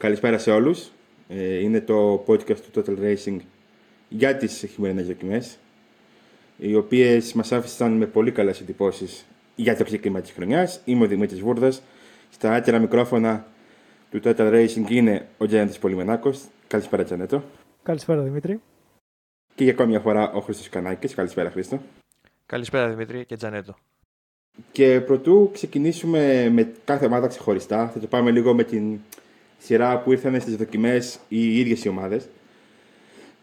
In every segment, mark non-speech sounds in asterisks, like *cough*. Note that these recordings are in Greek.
Καλησπέρα σε όλους. Ε, είναι το podcast του Total Racing για τις χειμερινές δοκιμές, οι οποίες μας άφησαν με πολύ καλές εντυπώσεις για το ξεκίνημα της χρονιάς. Είμαι ο Δημήτρης Βούρδας. Στα άτερα μικρόφωνα του Total Racing είναι ο Τζένετος Πολυμενάκος. Καλησπέρα Τζένετο. Καλησπέρα Δημήτρη. Και για ακόμη μια φορά ο Χρήστος Κανάκης. Καλησπέρα Χρήστο. Καλησπέρα Δημήτρη και Τζανέτο. Και πρωτού ξεκινήσουμε με κάθε ομάδα ξεχωριστά, θα το πάμε λίγο με την σειρά που ήρθαν στις δοκιμές οι ίδιες οι ομάδες.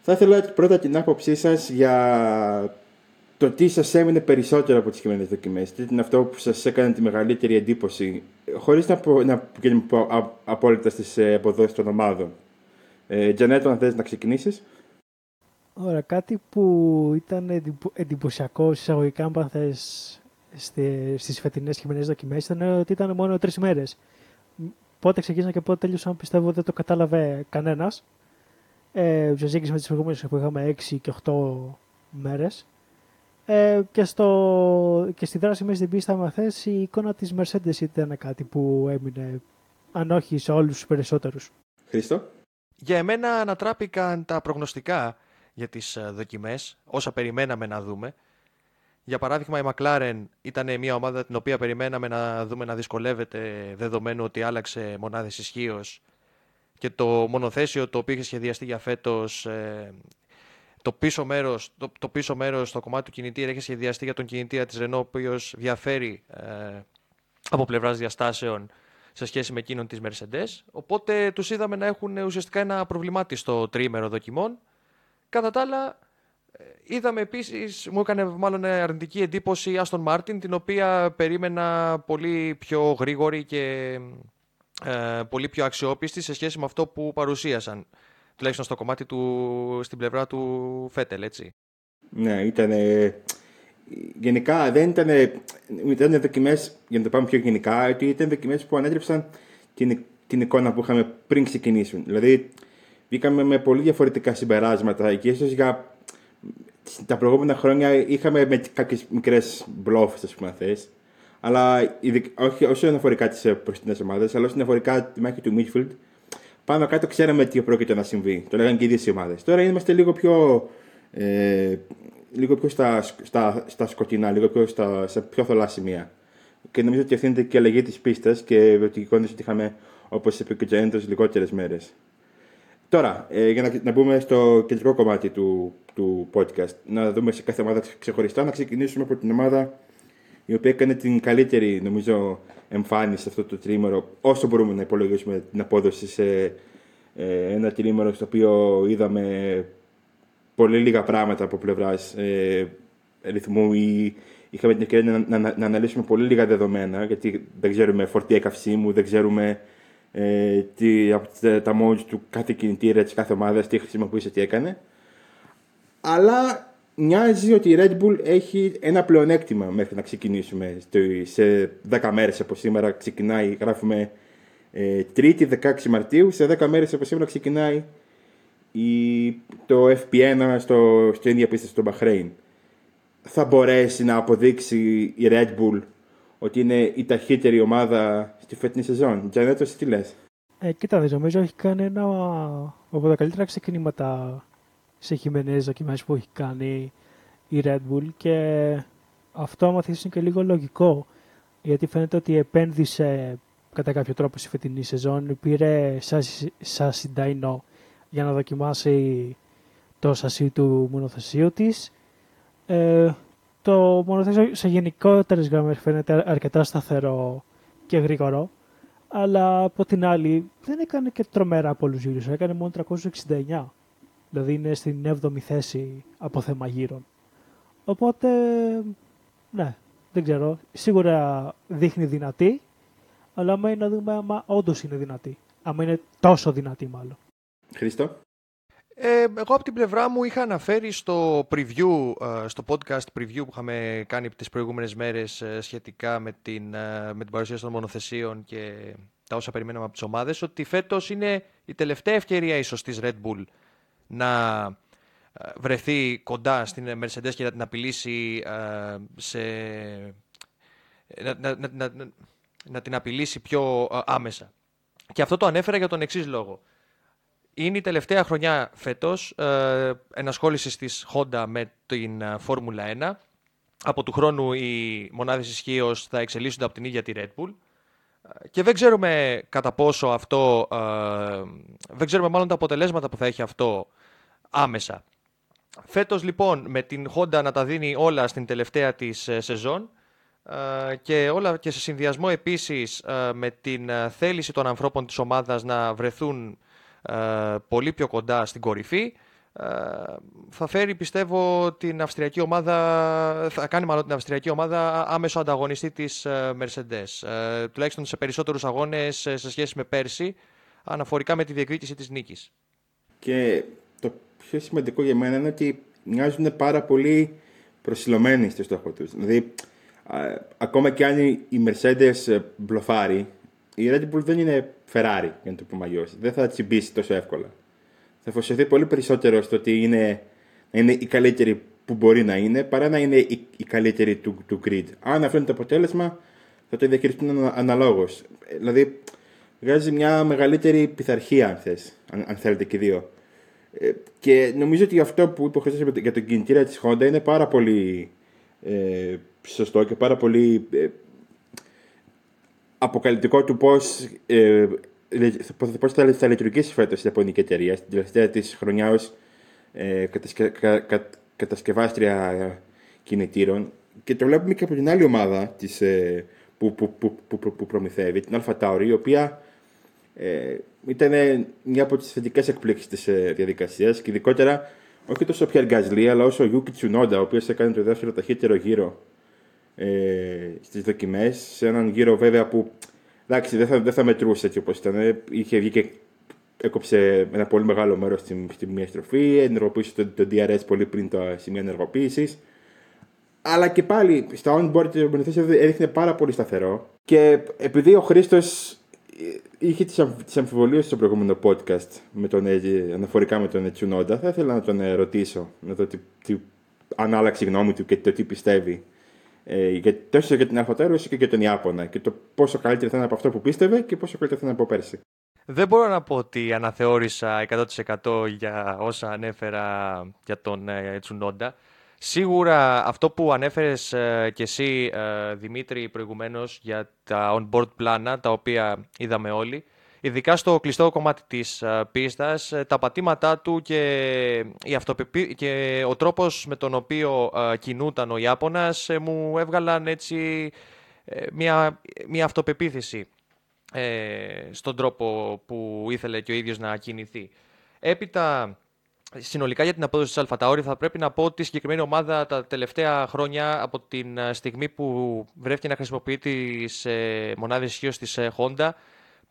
Θα ήθελα πρώτα την άποψή σας για το τι σας έμεινε περισσότερο από τις χειμερινές δοκιμές. Τι είναι αυτό που σας έκανε τη μεγαλύτερη εντύπωση, χωρίς να, πω, να πω απόλυτα στις ε, αποδόσεις των ομάδων. Ε, Τζανέτο, αν θες να ξεκινήσεις. Ωραία, κάτι που ήταν εντυπωσιακό εισαγωγικά αν θες στις φετινές χειμερινές δοκιμές ήταν ότι ήταν μόνο τρεις μέρες. Πότε ξεκίνησαν και πότε τέλειωσαν πιστεύω δεν το κατάλαβε κανένας. Ε, σε με τις προηγούμενες που είχαμε 6 και 8 μέρες. Ε, και, στο, και στη δράση μέσα στην πίστα με θες, η εικόνα της Mercedes ήταν κάτι που έμεινε αν όχι σε όλους τους περισσότερους. Χρήστο; Για εμένα ανατράπηκαν τα προγνωστικά για τις ε, δοκιμές, όσα περιμέναμε να δούμε. Για παράδειγμα, η McLaren ήταν μια ομάδα την οποία περιμέναμε να δούμε να δυσκολεύεται δεδομένου ότι άλλαξε μονάδες ισχύως και το μονοθέσιο το οποίο είχε σχεδιαστεί για φέτος ε, το πίσω μέρος, το, το πίσω μέρος στο κομμάτι του κινητήρα είχε σχεδιαστεί για τον κινητήρα της Renault ο οποίος διαφέρει ε, από πλευράς διαστάσεων σε σχέση με εκείνον της Mercedes. Οπότε τους είδαμε να έχουν ουσιαστικά ένα προβλημάτιστο τρίμερο δοκιμών. Κατά τα άλλα, ε, είδαμε επίσης, μου έκανε μάλλον αρνητική εντύπωση η Aston Martin, την οποία περίμενα πολύ πιο γρήγορη και ε, πολύ πιο αξιόπιστη σε σχέση με αυτό που παρουσίασαν. Τουλάχιστον στο κομμάτι του, στην πλευρά του Φέτελ, έτσι. Ναι, ήταν. Γενικά δεν ήταν. Ήταν δοκιμές, για να το πάμε πιο γενικά, ότι ήταν δοκιμές που ανέτρεψαν την, την εικόνα που είχαμε πριν ξεκινήσουν. Δηλαδή, βγήκαμε με πολύ διαφορετικά συμπεράσματα και ίσω για τα προηγούμενα χρόνια είχαμε με κάποιες μικρές μπλόφες, ας πούμε, θες. Αλλά όχι όσον αφορικά τις προστινέ ομάδες, αλλά όσον αφορικά τη μάχη του Midfield, πάνω κάτω ξέραμε τι πρόκειται να συμβεί. Το λέγανε και οι ίδιες ομάδες. Τώρα είμαστε λίγο πιο. Ε, λίγο πιο στα, στα, στα σκοτεινά, λίγο πιο στα, σε πιο θολά σημεία. Και νομίζω ότι ευθύνεται και η αλλαγή της πίστας και ότι η ότι είχαμε, όπως είπε και ο Τζέντο, λιγότερες μέρες. Τώρα, ε, για να, να μπούμε στο κεντρικό κομμάτι του, του podcast, να δούμε σε κάθε ομάδα ξεχωριστά, να ξεκινήσουμε από την ομάδα η οποία έκανε την καλύτερη, νομίζω, εμφάνιση σε αυτό το τρίμερο, όσο μπορούμε να υπολογίσουμε την απόδοση σε ε, ένα τρίμερο στο οποίο είδαμε πολύ λίγα πράγματα από πλευράς ε, ρυθμού ή είχαμε την ευκαιρία να, να, να, αναλύσουμε πολύ λίγα δεδομένα, γιατί δεν ξέρουμε φορτία καυσίμου, δεν ξέρουμε ε, τις, τα, τα modes του κάθε κινητήρα της κάθε ομάδας, τι χρησιμοποίησε, τι έκανε. Αλλά μοιάζει ότι η Red Bull έχει ένα πλεονέκτημα μέχρι να ξεκινήσουμε. Σε 10 μέρες από σήμερα ξεκινάει, γράφουμε ε, 3η 16 Μαρτίου, σε 10 μέρες από σήμερα ξεκινάει η, το FP1 στο, στο ίδια πίστα στο Bahrain. Θα μπορέσει να αποδείξει η Red Bull ότι είναι η ταχύτερη ομάδα στη φετινή σεζόν. Τζανέτο, τι λες; Ε, κοίτα, νομίζω έχει κάνει ένα από τα καλύτερα ξεκινήματα σε χειμενές δοκιμές που έχει κάνει η Red Bull και αυτό άμα είναι και λίγο λογικό γιατί φαίνεται ότι επένδυσε κατά κάποιο τρόπο στη φετινή σεζόν πήρε σάσι Ντάινο για να δοκιμάσει το σασί του μονοθεσίου της ε, το μονοθέσιο σε γενικότερες γραμμές φαίνεται αρκετά σταθερό και γρήγορο. Αλλά από την άλλη δεν έκανε και τρομερά πολλούς γύρους. Έκανε μόνο 369. Δηλαδή είναι στην 7η θέση από θέμα γύρων. Οπότε, ναι, δεν ξέρω. Σίγουρα δείχνει δυνατή, αλλά άμα είναι να δούμε άμα όντως είναι δυνατή. Άμα είναι τόσο δυνατή μάλλον. Χριστό. Ε, εγώ από την πλευρά μου είχα αναφέρει στο preview, ε, στο podcast preview που είχαμε κάνει τις προηγούμενες μέρες ε, σχετικά με την, ε, με την παρουσίαση των μονοθεσίων και τα όσα περιμέναμε από τις ομάδες, ότι φέτος είναι η τελευταία ευκαιρία ίσως της Red Bull να βρεθεί κοντά στην Mercedes και να την απειλήσει σε... Να, να, να, να την απειλήσει πιο άμεσα. Και αυτό το ανέφερα για τον εξής λόγο. Είναι η τελευταία χρονιά φέτος ε, ενασχόλησης της Honda με την ε, Φόρμουλα 1. Από του χρόνου οι μονάδες ισχύως θα εξελίσσονται από την ίδια τη Red Bull. Ε, και δεν ξέρουμε κατά πόσο αυτό, ε, δεν ξέρουμε μάλλον τα αποτελέσματα που θα έχει αυτό άμεσα. Φέτος λοιπόν με την Honda να τα δίνει όλα στην τελευταία της ε, σεζόν ε, και όλα και σε συνδυασμό επίσης ε, με την θέληση των ανθρώπων της ομάδας να βρεθούν πολύ πιο κοντά στην κορυφή θα φέρει πιστεύω την αυστριακή ομάδα θα κάνει μάλλον την αυστριακή ομάδα άμεσο ανταγωνιστή της Mercedes τουλάχιστον σε περισσότερους αγώνες σε σχέση με πέρσι αναφορικά με τη διεκδίκηση της νίκης. Και το πιο σημαντικό για μένα είναι ότι μοιάζουν πάρα πολύ προσιλωμένοι στο στόχο τους. Δηλαδή, ακόμα και αν η Mercedes ε, μπλοφάρει, η Red Bull δεν είναι Ferrari, για να το πούμε αλλιώς. Δεν θα τσιμπήσει τόσο εύκολα. Θα φωσιωθεί πολύ περισσότερο στο ότι είναι, είναι η καλύτερη που μπορεί να είναι, παρά να είναι η, η καλύτερη του, του grid. Αν αυτό είναι το αποτέλεσμα, θα το διαχειριστούν αναλόγως. Δηλαδή, βγάζει μια μεγαλύτερη πειθαρχία, αν, θες, αν, αν θέλετε και δύο. Ε, και νομίζω ότι αυτό που είπε ο για τον κινητήρα της Honda είναι πάρα πολύ ε, σωστό και πάρα πολύ ε, αποκαλυπτικό του πώς, ε, πώς θα, θα λειτουργήσει φέτος η Ιαπωνική εταιρεία. Στην τελευταία της χρονιά ως ε, κατασκε, κα, κα, κατασκευάστρια κινητήρων. Και το βλέπουμε και από την άλλη ομάδα της, ε, που, που, που, που, που προμηθεύει, την Alpha Tauri, η οποία ε, ήταν μια από τις θετικές εκπλήξεις της ε, διαδικασίας και ειδικότερα όχι τόσο πια Γκαζλή, αλλά όσο ο Γιούκη Τσουνόντα, ο οποίος έκανε το δεύτερο ταχύτερο γύρο ε, στις δοκιμές. Σε έναν γύρο βέβαια που εντάξει, δεν θα, δεν θα μετρούσε έτσι όπως ήταν. Είχε βγει και έκοψε ένα πολύ μεγάλο μέρος στη, στη μία στροφή, ενεργοποίησε το, το DRS πολύ πριν το σημείο ενεργοποίησης. Αλλά και πάλι στα on-board το έδειχνε πάρα πολύ σταθερό. Και επειδή ο Χρήστος είχε τις, αμφ, τις αμφιβολίες στο προηγούμενο podcast με τον, αναφορικά με τον Τσουνόντα. Θα ήθελα να τον ε, ρωτήσω, να δω τι, τι, αν άλλαξε η γνώμη του και το τι πιστεύει. Ε, για, τόσο για την Αλφατέρο όσο και για τον Ιάπωνα. Και το πόσο καλύτερα θα είναι από αυτό που πίστευε και πόσο καλύτερα θα είναι από πέρσι. Δεν μπορώ να πω ότι αναθεώρησα 100% για όσα ανέφερα για τον ε, Τσουνόντα. Σίγουρα αυτό που ανέφερες ε, και εσύ ε, Δημήτρη προηγουμένως για τα on-board πλάνα τα οποία είδαμε όλοι ειδικά στο κλειστό κομμάτι της ε, πίστας τα πατήματά του και, η αυτοπεπί... και ο τρόπος με τον οποίο κινούταν ο Ιάπωνας μου έβγαλαν έτσι μια, μια αυτοπεποίθηση στον τρόπο που ήθελε και ο ίδιος να κινηθεί. Έπειτα συνολικά για την απόδοση της Αλφαταόρη θα πρέπει να πω ότι η συγκεκριμένη ομάδα τα τελευταία χρόνια από την ε, στιγμή που βρέθηκε να χρησιμοποιεί τις ε, μονάδες ισχύω της ε, Honda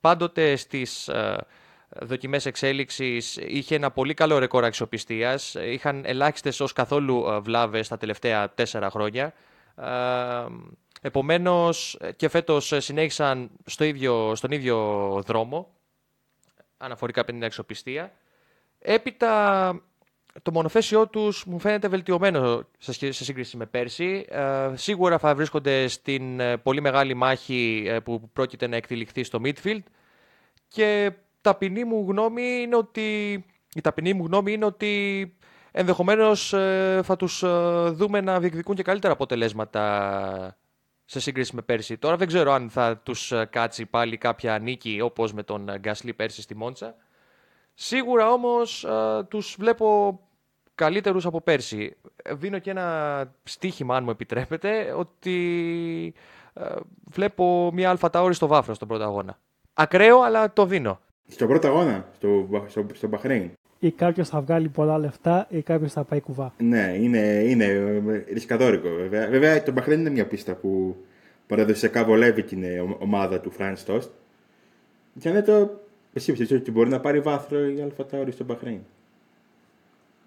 πάντοτε στις δοκιμές εξέλιξης είχε ένα πολύ καλό ρεκόρ αξιοπιστίας. Είχαν ελάχιστες ως καθόλου βλάβες τα τελευταία τέσσερα χρόνια. Επομένως και φέτος συνέχισαν στο ίδιο, στον ίδιο δρόμο αναφορικά με την αξιοπιστία. Έπειτα το μονοθέσιό τους μου φαίνεται βελτιωμένο σε σύγκριση με πέρσι. Ε, σίγουρα θα βρίσκονται στην ε, πολύ μεγάλη μάχη ε, που πρόκειται να εκτεληχθεί στο midfield και ταπεινή μου γνώμη είναι ότι, η ταπεινή μου γνώμη είναι ότι ενδεχομένως θα τους δούμε να διεκδικούν και καλύτερα αποτελέσματα σε σύγκριση με πέρσι. Τώρα δεν ξέρω αν θα τους κάτσει πάλι κάποια νίκη όπως με τον Γκάσλι πέρσι στη Μόντσα. Σίγουρα όμως α, τους βλέπω καλύτερους από πέρσι. Δίνω και ένα στίχημα, αν μου επιτρέπετε, ότι βλέπω μια αλφα τάωρη στο βάφρο στον πρώτο αγώνα. Ακραίο, αλλά το δίνω. Στον πρώτο αγώνα, στο, στο, στο Μπαχρέιν. Ή κάποιος θα βγάλει πολλά λεφτά ή κάποιος θα πάει κουβά. Ναι, είναι, είναι ρισκαδόρικο βέβαια. Βέβαια το Μπαχρέιν είναι μια πίστα που παραδοσιακά βολεύει την ομάδα του Φραν Στόστ. Και είναι το εσύ πιστεύεις ότι μπορεί να πάρει βάθρο η Αλφατάουρη στο Μπαχρέιν;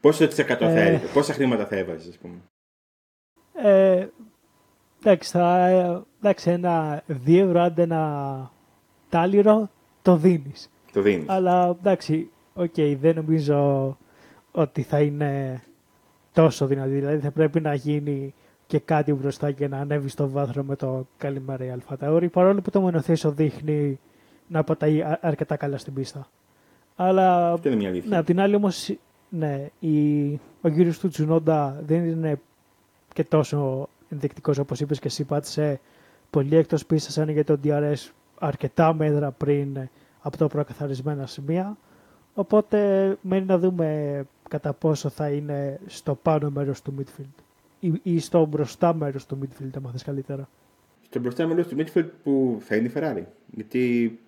Πόσο τη εκατοθέρει, ε... πόσα χρήματα θα έβαζες, ας πούμε; Ε, εντάξει, θα, εντάξει, ένα δύο ευρώ, άντε ένα τάλιρο, το δίνεις. Το δίνεις. Αλλά εντάξει, OK, okay, δεν νομίζω ότι θα είναι τόσο δυνατή. Δηλαδή θα πρέπει να γίνει και κάτι μπροστά και να ανέβεις στο βάθρο με το καλημέρα η AlphaTauri. Παρόλο που το μονοθέσιο δείχνει να πατάει αρκετά καλά στην πίστα. Αλλά, Αυτό είναι μια αλήθεια. ναι, απ' την άλλη όμως, ναι, η, ο γύρος του Τσουνόντα δεν είναι και τόσο ενδεικτικός όπως είπες και εσύ πάτησε πολύ εκτός πίστας άνοιγε το DRS αρκετά μέτρα πριν από το προκαθαρισμένα σημεία οπότε μένει να δούμε κατά πόσο θα είναι στο πάνω μέρος του midfield ή, ή στο μπροστά μέρος του midfield αν θες καλύτερα. Στο μπροστά μέρος του midfield που θα είναι η Ferrari. Γιατί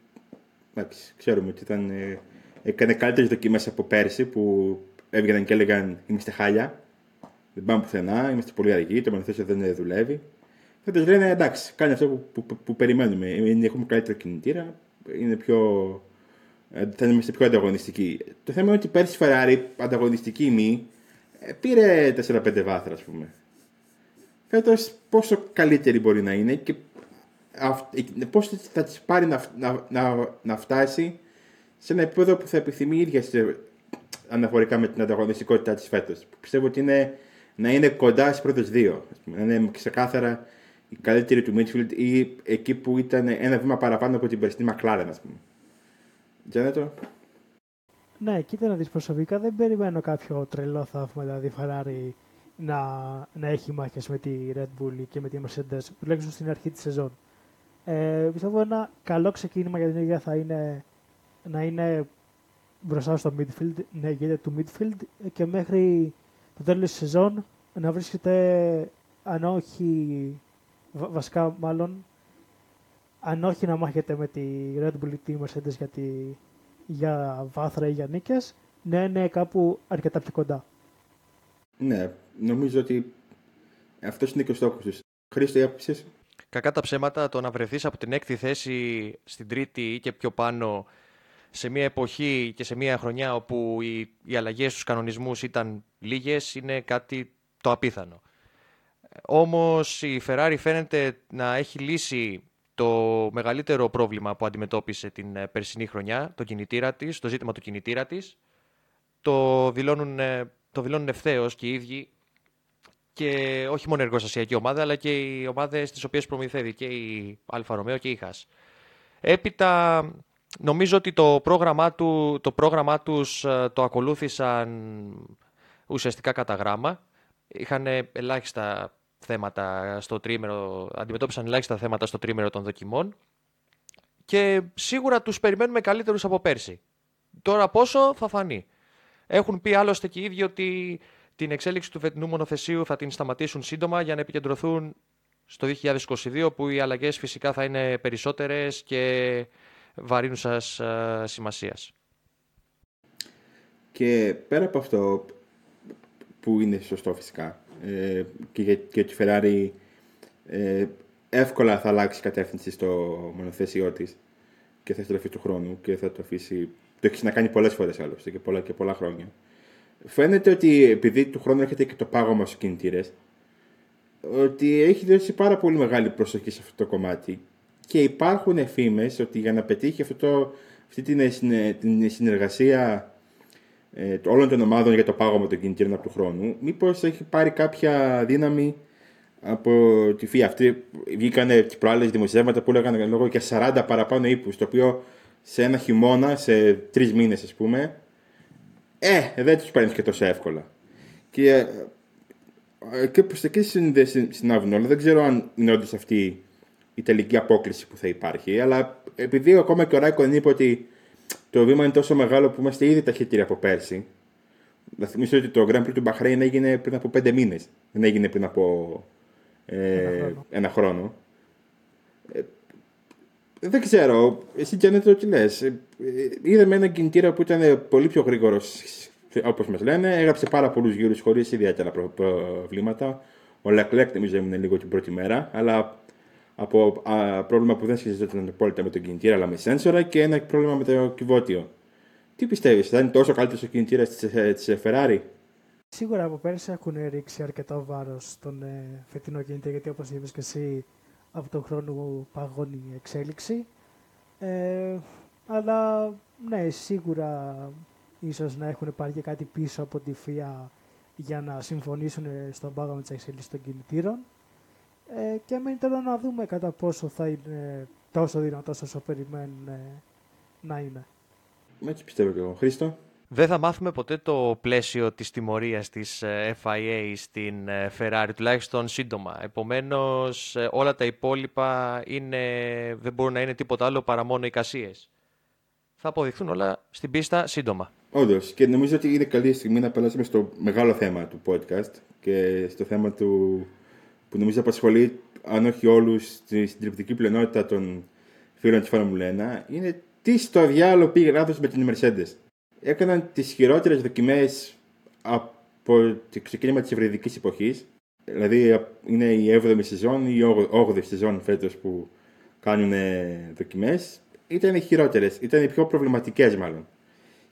εντάξει, ξέρουμε ότι ήταν, ε, έκανε καλύτερες δοκιμές από πέρσι που έβγαιναν και έλεγαν Είμαστε χάλια. Δεν πάμε πουθενά, είμαστε πολύ αργοί, το μονοθέσιο δεν δουλεύει. Φέτο λένε εντάξει, κάνει αυτό που, που, που περιμένουμε. Είναι- Έχουμε καλύτερο κινητήρα, είναι πιο, ε, θα είμαστε πιο ανταγωνιστικοί. Το θέμα είναι ότι πέρσι η Ferrari, ανταγωνιστική ή μη, ε, πήρε 4-5 βάθρα, ας πούμε. Φέτος πόσο καλύτερη μπορεί να είναι και πώς θα της πάρει να, να, να, να φτάσει σε ένα επίπεδο που θα επιθυμεί η ίδια σε, αναφορικά με την ανταγωνιστικότητά της φέτος. Πιστεύω ότι είναι να είναι κοντά στις πρώτες δύο. ας πούμε, Να είναι ξεκάθαρα η καλύτερη του midfield ή εκεί που ήταν ένα βήμα παραπάνω από την περσινή McLaren, ας πούμε. Τζένετο; Ναι, κοίτα να δεις προσωπικά δεν περιμένω κάποιο τρελό θαύμα, δηλαδή η Ferrari να, να έχει μάχες με τη Red Bull και με τη Mercedes, τουλάχιστον στην αρχή της σεζόν. Ε, πιστεύω ένα καλό ξεκίνημα για την ίδια θα είναι να είναι μπροστά στο midfield, να ηγείται του midfield και μέχρι το τέλος της σεζόν να βρίσκεται, αν όχι, βα- βασικά μάλλον, αν όχι να μάχεται με τη Red Bull ή τη Mercedes για, τη, για βάθρα ή για νίκες, να είναι κάπου αρκετά πιο κοντά. Ναι, νομίζω ότι αυτός είναι και ο στόχος του. Χρήστο, η άποψή σου. Κακά τα ψέματα, το να βρεθείς από την έκτη θέση στην τρίτη ή και πιο πάνω σε μια εποχή και σε μια χρονιά όπου οι, οι αλλαγές στους κανονισμούς ήταν λίγες είναι κάτι το απίθανο. Όμως η Ferrari φαίνεται να έχει λύσει το μεγαλύτερο πρόβλημα που αντιμετώπισε την ε, περσινή χρονιά, το κινητήρα της, το ζήτημα του κινητήρα της. Το δηλώνουν, ε, το δηλώνουν ευθέως και οι ίδιοι και όχι μόνο η εργοστασιακή ομάδα, αλλά και οι ομάδες τις οποίες προμηθεύει και η Alfa Romeo και η Haas. Έπειτα, νομίζω ότι το πρόγραμμά, του, το πρόγραμμά τους ε, το ακολούθησαν ουσιαστικά κατά γράμμα. Είχαν ελάχιστα θέματα στο τρίμερο, αντιμετώπισαν ελάχιστα θέματα στο τρίμερο των δοκιμών και σίγουρα τους περιμένουμε καλύτερους από πέρσι. Τώρα πόσο θα φανεί. Έχουν πει άλλωστε και οι ίδιοι ότι την εξέλιξη του φετινού μονοθεσίου θα την σταματήσουν σύντομα για να επικεντρωθούν στο 2022 που οι αλλαγές φυσικά θα είναι περισσότερες και βαρύνουσας ε, σημασίας. Και πέρα από αυτό που είναι σωστό φυσικά ε, και για, και ότι η Ferrari ε, εύκολα θα αλλάξει κατεύθυνση στο μονοθέσιό της και θα στραφεί του χρόνου και θα το αφήσει. Το έχει να κάνει πολλές φορές άλλωστε και πολλά, και πολλά χρόνια. Φαίνεται ότι επειδή του χρόνου έρχεται και το πάγωμα στους κινητήρες, ότι έχει δώσει πάρα πολύ μεγάλη προσοχή σε αυτό το κομμάτι. Και υπάρχουν φήμε ότι για να πετύχει αυτό το, αυτή την, συνε- την συνεργασία ε, όλων των ομάδων για το πάγωμα των κινητήρων από του χρόνου, μήπως έχει πάρει κάποια δύναμη από τη FIA. Αυτοί βγήκαν τι προάλλες δημοσιεύματα που έλεγαν λόγω και 40 παραπάνω ύπους, το οποίο σε ένα χειμώνα, σε τρεις μήνες ας πούμε, ε, δεν τους παίρνεις και τόσο εύκολα. Και, ε, και προς τα εκεί συνδε- συν- συνάδουν όλα. Δεν ξέρω αν είναι όντως αυτή η τελική απόκληση που θα υπάρχει. Αλλά επειδή ακόμα και ο Ράικον είπε ότι το βήμα είναι τόσο μεγάλο που είμαστε ήδη ταχύτεροι από πέρσι. Να θυμίσω ότι το Grand Prix του Μπαχρέιν έγινε πριν από πέντε μήνες. Δεν έγινε πριν από ε, Ένα χρόνο. ένα χρόνο. Ε, δεν ξέρω. Εσύ και το τι λες; Είδαμε έναν κινητήρα που ήταν πολύ πιο γρήγορο, όπως μας λένε. Έγραψε πάρα πολλούς γύρου χωρίς ιδιαίτερα προ- προβλήματα. Ο Λεκλέκ νομίζω έμεινε λίγο την πρώτη μέρα, αλλά από α, πρόβλημα που δεν σχετιζόταν απόλυτα με τον κινητήρα, αλλά με σένσορα και ένα πρόβλημα με το κυβότιο. Τι πιστεύεις, θα είναι τόσο καλύτερος ο κινητήρας της Ferrari; Σίγουρα από πέρσι έχουν ρίξει αρκετό βάρος στον ε, φετινό κινητή, γιατί όπως είπες και εσύ, από τον χρόνο παγώνει η εξέλιξη. Ε, αλλά ναι, σίγουρα ίσως να έχουν πάρει και κάτι πίσω από τη ΦΙΑ για να συμφωνήσουν στον πάγο με τις εξέλιξεις των κινητήρων. Ε, και μένει τώρα να δούμε κατά πόσο θα είναι τόσο δυνατός όσο περιμένουν ε, να είναι. Έτσι πιστεύω και εγώ. Χρήστο; Δεν θα μάθουμε ποτέ το πλαίσιο της τιμωρίας της ε, FIA στην ε, Ferrari, τουλάχιστον σύντομα. Επομένως, ε, όλα τα υπόλοιπα είναι, δεν μπορούν να είναι τίποτα άλλο παρά μόνο εικασίες. Θα αποδειχθούν όλα στην πίστα σύντομα. Όντως, και νομίζω ότι είναι καλή στιγμή να περάσουμε στο μεγάλο θέμα του podcast και στο θέμα του που νομίζω απασχολεί, αν όχι όλους, στην συντριπτική πλειονότητα των φίλων της Φόρμουλα 1, είναι τι στο διάλογο πήγε λάθος με την Mercedes. Έκαναν τις χειρότερες δοκιμές από το ξεκίνημα της ευρυδική εποχής. Δηλαδή, είναι η 7η σεζόν ή η 8η σεζόν φέτος που κάνουν δοκιμές. Ήταν οι χειρότερες, ήταν οι πιο προβληματικές μάλλον.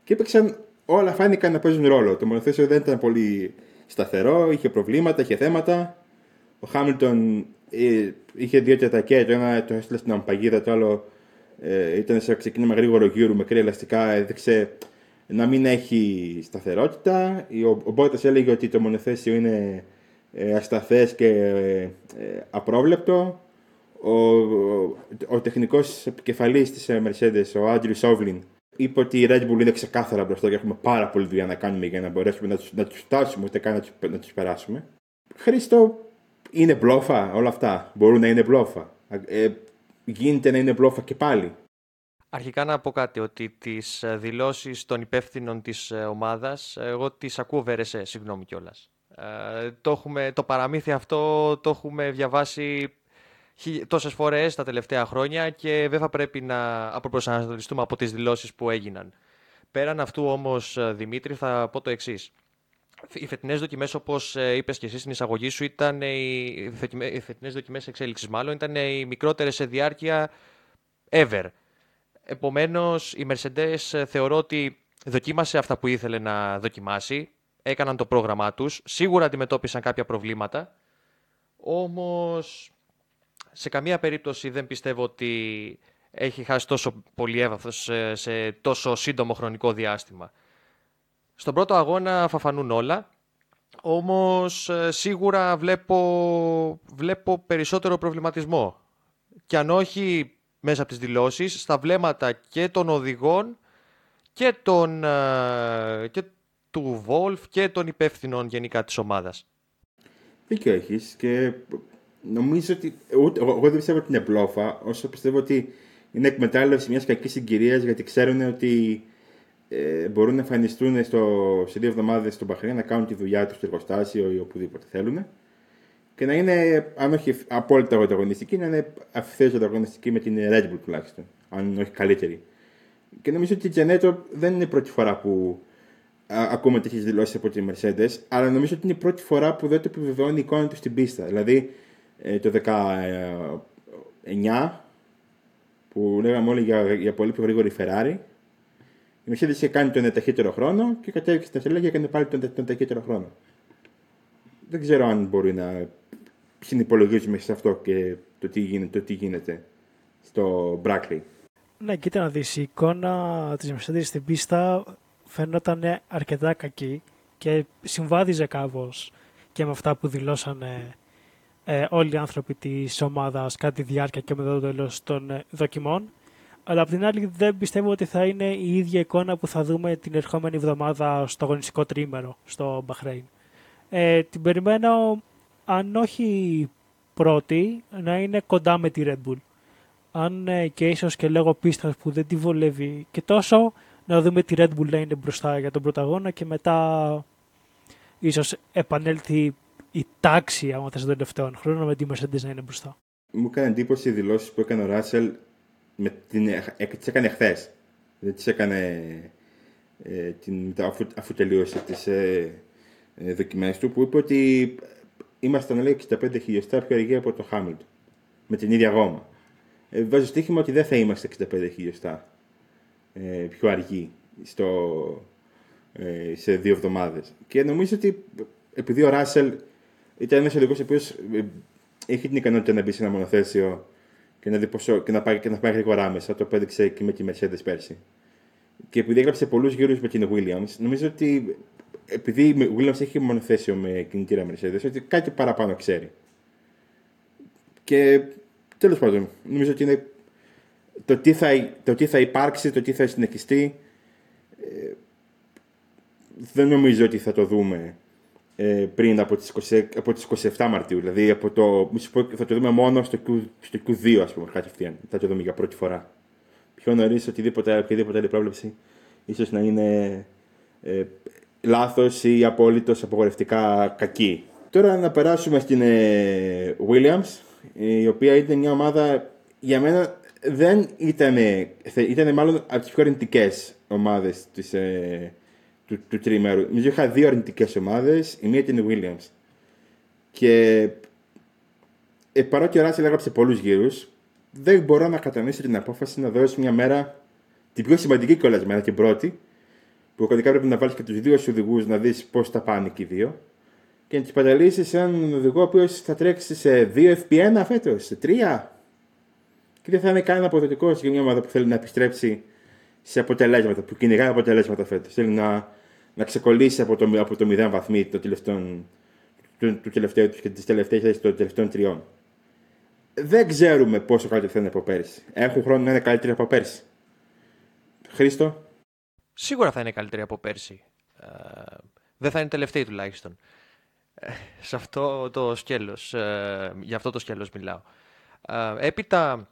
Και έπαιξαν, όλα φάνηκαν να παίζουν ρόλο. Το μονοθέσιο δεν ήταν πολύ σταθερό, είχε προβλήματα, είχε θέματα. Ο Χάμιλτον ε, είχε δύο τετακέ, το ένα το έστειλε στην αμπαγίδα, το άλλο ε, ήταν σε ξεκίνημα γρήγορο γύρου με κρύα ελαστικά, έδειξε να μην έχει σταθερότητα. Ο, ο Μπότας έλεγε ότι το μονοθέσιο είναι ε, ασταθές και ε, απρόβλεπτο. Ο, ο, ο τεχνικός επικεφαλής της Mercedes, ο Άντριου Σόβλιν, είπε ότι η Red Bull είναι ξεκάθαρα μπροστά και έχουμε πάρα πολύ δουλειά να κάνουμε για να μπορέσουμε να τους, να τους φτάσουμε, ούτε καν να τους, να τους περάσουμε. Χρήστο, είναι μπλόφα όλα αυτά; Μπορούν να είναι μπλόφα; Ε, γίνεται να είναι μπλόφα και πάλι; Αρχικά να πω κάτι, ότι τις ε, δηλώσεις των υπεύθυνων της ε, ομάδας, εγώ τις ακούω βερεσέ, συγγνώμη κιόλας. Ε, το, έχουμε, το παραμύθι αυτό το έχουμε διαβάσει τόσες φορές τα τελευταία χρόνια και δεν θα πρέπει να αποπροσανατολιστούμε από τις δηλώσεις που έγιναν. Πέραν αυτού όμως, Δημήτρη, θα πω το εξής. Οι φετινές δοκιμές, όπως είπες και εσύ στην εισαγωγή σου, ήταν οι, οι φετινές δοκιμές εξέλιξης, μάλλον ήταν οι μικρότερες σε διάρκεια ever. Επομένως, η Mercedes θεωρώ ότι δοκίμασε αυτά που ήθελε να δοκιμάσει. Έκαναν το πρόγραμμά τους. Σίγουρα αντιμετώπισαν κάποια προβλήματα. Όμως, σε καμία περίπτωση δεν πιστεύω ότι έχει χάσει τόσο πολύ έβαθο σε τόσο σύντομο χρονικό διάστημα. Στον πρώτο αγώνα θα φανούν όλα, όμως ε, σίγουρα βλέπω, βλέπω περισσότερο προβληματισμό. Και αν όχι μέσα από τις δηλώσεις, στα βλέμματα και των οδηγών και, των, ε, και του Wolf και των υπεύθυνων γενικά της ομάδας. Δίκιο έχεις και νομίζω ότι εγώ δεν πιστεύω ότι είναι μπλόφα όσο πιστεύω ότι είναι εκμετάλλευση μιας κακής συγκυρίας γιατί ξέρουν ότι ε, μπορούν να εμφανιστούν στο, σε δύο εβδομάδες στο Μπαχρέιν να κάνουν τη δουλειά τους στο εργοστάσιο ή οπουδήποτε θέλουν και να είναι, αν όχι απόλυτα ανταγωνιστικοί, να είναι αυθαίρετα ανταγωνιστικοί με την Red Bull τουλάχιστον, αν όχι καλύτερη. Και νομίζω ότι η Τζενέτο δεν είναι η πρώτη φορά που α, ακούμε τέτοιες δηλώσεις από τη Mercedes, αλλά νομίζω ότι είναι η πρώτη φορά που δεν το επιβεβαιώνει η εικόνα του στην πίστα. Δηλαδή ε, το 19 που λέγαμε όλοι για, για πολύ πιο γρήγορη Ferrari η Mercedes είχε κάνει τον ταχύτερο χρόνο και κατέβηκε στην Αυστραλία και έκανε πάλι τον, τον ταχύτερο χρόνο. Δεν ξέρω αν μπορεί να συνυπολογίζουμε σε αυτό και το τι γίνεται, το τι γίνεται στο Brackley. Ναι, κοίτα να δεις, η εικόνα της Mercedes στην πίστα φαίνονταν αρκετά κακή και συμβάδιζε κάπως και με αυτά που δηλώσανε ε, όλοι οι άνθρωποι της ομάδας κατά τη διάρκεια και μετά το τέλος των ε, δοκιμών αλλά απ' την άλλη δεν πιστεύω ότι θα είναι η ίδια εικόνα που θα δούμε την ερχόμενη εβδομάδα στο αγωνιστικό τρίμερο στο Μπαχρέιν. Ε, την περιμένω, αν όχι πρώτη, να είναι κοντά με τη Red Bull. Αν ε, και ίσως και λέγω πίστας που δεν τη βολεύει και τόσο, να δούμε τη Red Bull να είναι μπροστά για τον πρωταγώνα και μετά ίσως επανέλθει η τάξη, άμα θες τον τελευταίο χρόνο, με τη Mercedes να είναι μπροστά. Μου έκανε εντύπωση οι δηλώσεις που έκανε ο Ράσελ με την, ε, τις έκανε χθες. Δεν τις έκανε ε, την, αφού, αφού τελείωσε τις ε, ε, δοκιμές του που είπε ότι ήμασταν λέει 65 χιλιοστά πιο αργοί από το Χάμιλτον με την ίδια γόμα. Ε, βάζω στοίχημα ότι δεν θα είμαστε 65 χιλιοστά ε, πιο αργοί στο, ε, σε δύο εβδομάδες. Και νομίζω ότι επειδή ο Ράσελ ήταν ένας οδηγός ο οποίος ε, έχει την ικανότητα να μπει σε ένα μονοθέσιο και να, δει πόσο, και να, πάει, και να πάει γρήγορά μέσα. Το έδειξε και με τη Mercedes πέρσι. Και επειδή έγραψε πολλούς γύρους με την Williams, νομίζω ότι επειδή η Williams έχει μονοθέσιο με κινητήρα Mercedes, ότι κάτι παραπάνω ξέρει. Και τέλος πάντων, νομίζω ότι είναι το τι θα, το τι θα υπάρξει, το τι θα συνεχιστεί, ε, δεν νομίζω ότι θα το δούμε ε, πριν από τις, 20, από τις 27 Μαρτίου. Δηλαδή από το, θα το δούμε μόνο στο, Q, στο Q2, ας πούμε, κατευθείαν. Θα το δούμε για πρώτη φορά. Πιο νωρίς οτιδήποτε, οποιαδήποτε άλλη πρόβλεψη ίσως να είναι ε, λάθος ή απόλυτος απογορευτικά κακή. Τώρα να περάσουμε στην ε, Williams, η οποία ήταν μια ομάδα για μένα δεν ήταν, ήταν μάλλον από τις πιο αρνητικές ομάδες της, ε, του, του τριμέρου. Νομίζω είχα δύο αρνητικές ομάδες. Η μία ήταν η Williams. Και ε, παρότι ο Ράσελ έγραψε πολλούς γύρους, δεν μπορώ να κατανοήσω την απόφαση να δώσει μια μέρα, την πιο σημαντική κιόλας μέρα, την πρώτη, που κωδικά πρέπει να βάλεις και τους δύο οδηγούς να δεις πώς θα πάνε και οι δύο, και να του παταλήσεις σε έναν οδηγό ο οποίος θα τρέξει σε 2 FP1 φέτος, σε 3. Και δεν θα είναι καν αποδοτικός για μια ομάδα που θέλει να επιστρέψει σε αποτελέσματα, που κυνηγάει αποτελέσματα φέτος. Θέλει να να ξεκολλήσει από το, από το 0 βαθμί το τελευταίο, του, του τελευταίου και τις τελευταίες θέσεις των τελευταίων τριών. Δεν ξέρουμε πόσο καλύτερο θα είναι από πέρσι. Έχουν χρόνο να είναι καλύτεροι από πέρσι. Χρήστο; Σίγουρα θα είναι καλύτεροι από πέρσι. Ε, δεν θα είναι τελευταίοι τουλάχιστον. Ε, σε αυτό το σκέλος, ε, για αυτό το σκέλος μιλάω. Ε, έπειτα